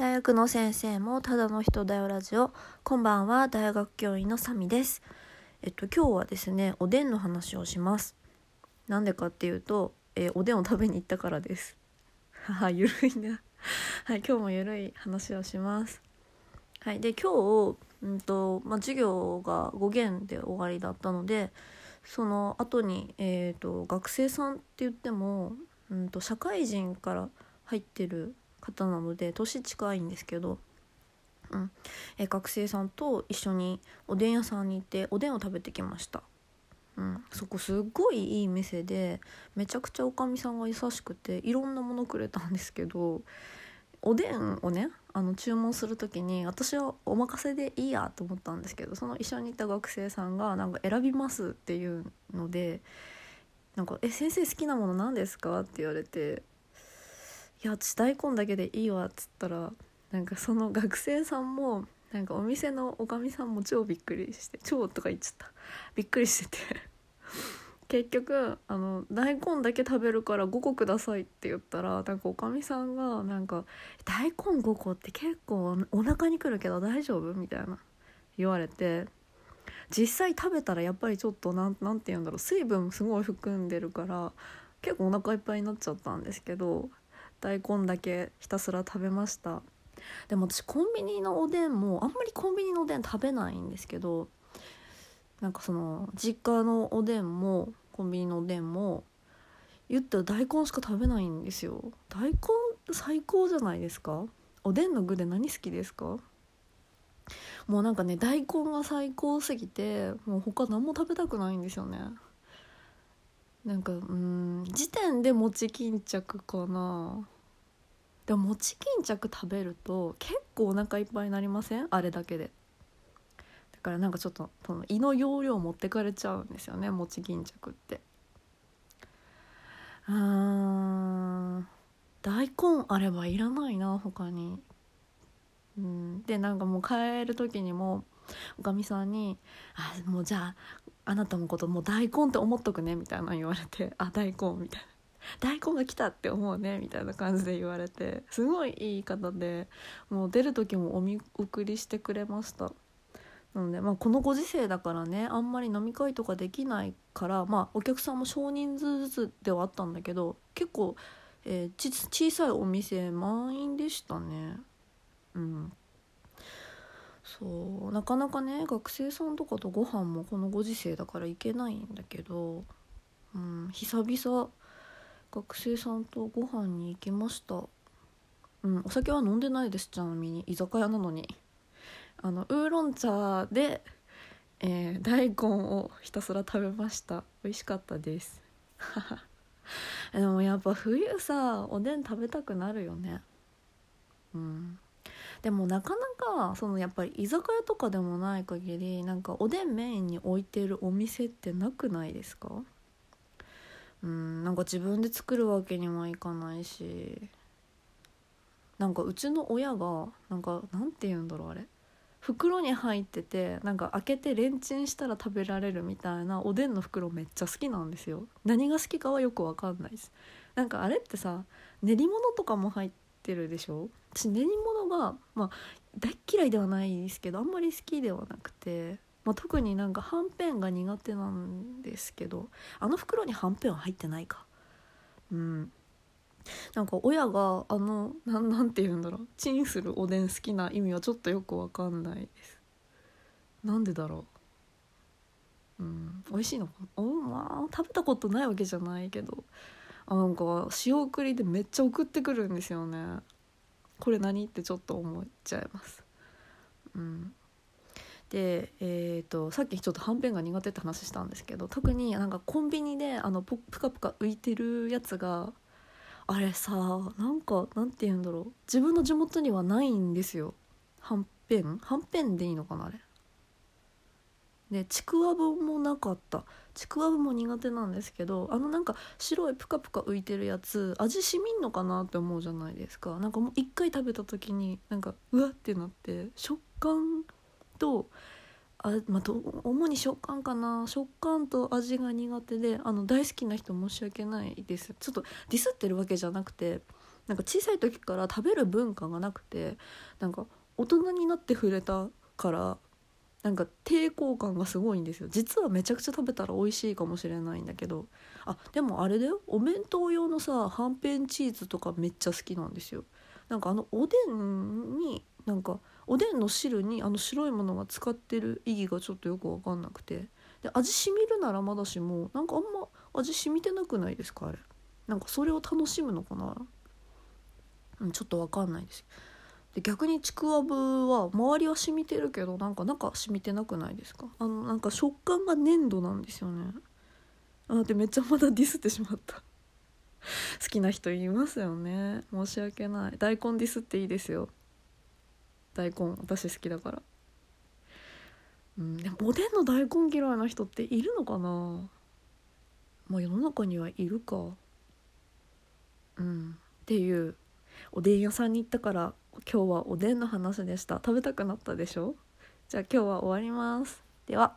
大学の先生もただの人だよラジオ。こんばんは大学教員のサミです。えっと今日はですねおでんの話をします。なんでかっていうと、えーおでんを食べに行ったからです。はゆるいな。はい今日もゆるい話をします。はいで今日うんとまあ授業が5限で終わりだったのでその後にえっ、と学生さんって言ってもうんと社会人から入ってる方なので年近いんですけど、うん。え学生さんと一緒におでん屋さんに行っておでんを食べてきました、うん、そこすっごいいい店でめちゃくちゃおかみさんが優しくていろんなものくれたんですけどおでんをねあの注文する時に私はお任せでいいやと思ったんですけどその一緒にいた学生さんがなんか選びますっていうのでなんか「え先生好きなもの何ですか?」って言われて「いや私大根だけでいいわ」っつったらなんかその学生さんもなんかお店のおかみさんも超びっくりして「超」とか言っちゃったびっくりしてて結局あの大根だけ食べるから5個くださいって言ったらなんかおかみさんがなんか「大根5個って結構お腹にくるけど大丈夫?」みたいな言われて実際食べたらやっぱりちょっとなんなんて言うんだろう水分すごい含んでるから結構お腹いっぱいになっちゃったんですけど大根だけひたすら食べました。でも私コンビニのおでんもあんまりコンビニのおでん食べないんですけどなんかその実家のおでんもコンビニのおでんも言ったら大根しか食べないんですよ。大根最高じゃないですか？おでんの具で何好きですか？もうなんかね大根が最高すぎてもう他何も食べたくないんですよね。なんかうん時点で餅巾着かな。でも餅巾着食べると結構お腹いっぱいになりません？あれだけで。だからなんかちょっとその胃の容量持ってかれちゃうんですよね餅巾着って。うん大根あればいらないな他に。うん、でなんかもう帰る時にもおかみさんに「あもうじゃああなたのこともう大根って思っとくね」みたいな言われて「あ大根」みたいな「大根が来たって思うね」みたいな感じで言われてすごいいい方でもう出る時もお見送りしてくれました。なので、まあ、このご時世だからねあんまり飲み会とかできないから、まあ、お客さんも少人数ずつではあったんだけど結構、えーち小さいお店満員でしたね。うん。そうなかなかね学生さんとかとご飯もこのご時世だから行けないんだけど、うん、久々学生さんとご飯に行きました。うんお酒は飲んでないですちなみに。居酒屋なのに。あのウーロン茶で、えー大根をひたすら食べました。美味しかったです。でもやっぱ冬さおでん食べたくなるよね。でもなかなかそのやっぱり居酒屋とかでもない限りなんかおでんメインに置いてるお店ってなくないですか？うんなんか自分で作るわけにもいかないし。なんかうちの親がなんかなんて言うんだろうあれ。袋に入っててなんか開けてレンチンしたら食べられるみたいなおでんの袋めっちゃ好きなんですよ。何が好きかはよくわかんないです。なんかあれってさ練り物とかも入ってるでしょ？私練り物がまあ大っ嫌いではないですけどあんまり好きではなくて、まあ、特になんかはんぺんが苦手なんですけどあの袋にはんぺんは入ってないか。うん。なんか親があのななんて言うんだろう。チンするおでん好きな意味はちょっとよくわかんないです。なんでだろう。うん。美味しいのか？なおまあ食べたことないわけじゃないけど。なんか仕送りでめっちゃ送ってくるんですよね。これ何？ってちょっと思っちゃいます。うん。でえー、とさっきちょっとはんぺんが苦手って話したんですけど特になんかコンビニであのぷぷかぷか浮いてるやつがあれさなんかなんて言うんだろう。自分の地元にはないんですよ。はんぺん？はんぺんでいいのかなあれ。でちくわぶもなかった。ちくわぶも苦手なんですけどあのなんか白いプカプカ浮いてるやつ味しみんのかなって思うじゃないですか。なんかもう一回食べた時になんかうわってなって食感とあ、まあ、主に食感かな。食感と味が苦手であの大好きな人申し訳ないです。ちょっとディスってるわけじゃなくてなんか小さい時から食べる文化がなくてなんか大人になって触れたからなんか抵抗感がすごいんですよ。実はめちゃくちゃ食べたら美味しいかもしれないんだけど。あでもあれだよ。お弁当用のさはんぺんチーズとかめっちゃ好きなんですよ。なんかあのおでんになんかおでんの汁にあの白いものが使ってる意義がちょっとよく分かんなくて。で味しみるならまだしもなんかあんま味しみてなくないですか？あれ。なんかそれを楽しむのかな？うんちょっと分かんないです。で逆にちくわぶは周りは染みてるけどなんか中染みてなくないですか？あのなんか食感が粘土なんですよね。あでめっちゃまだディスってしまった。好きな人いますよね。申し訳ない。大根ディスっていいですよ。大根私好きだから。うんでもおでんの大根嫌いな人っているのかな？まあ世の中にはいるか。うんっていう。おでん屋さんに行ったから今日はおでんの話でした。食べたくなったでしょ？じゃあ今日は終わります。では。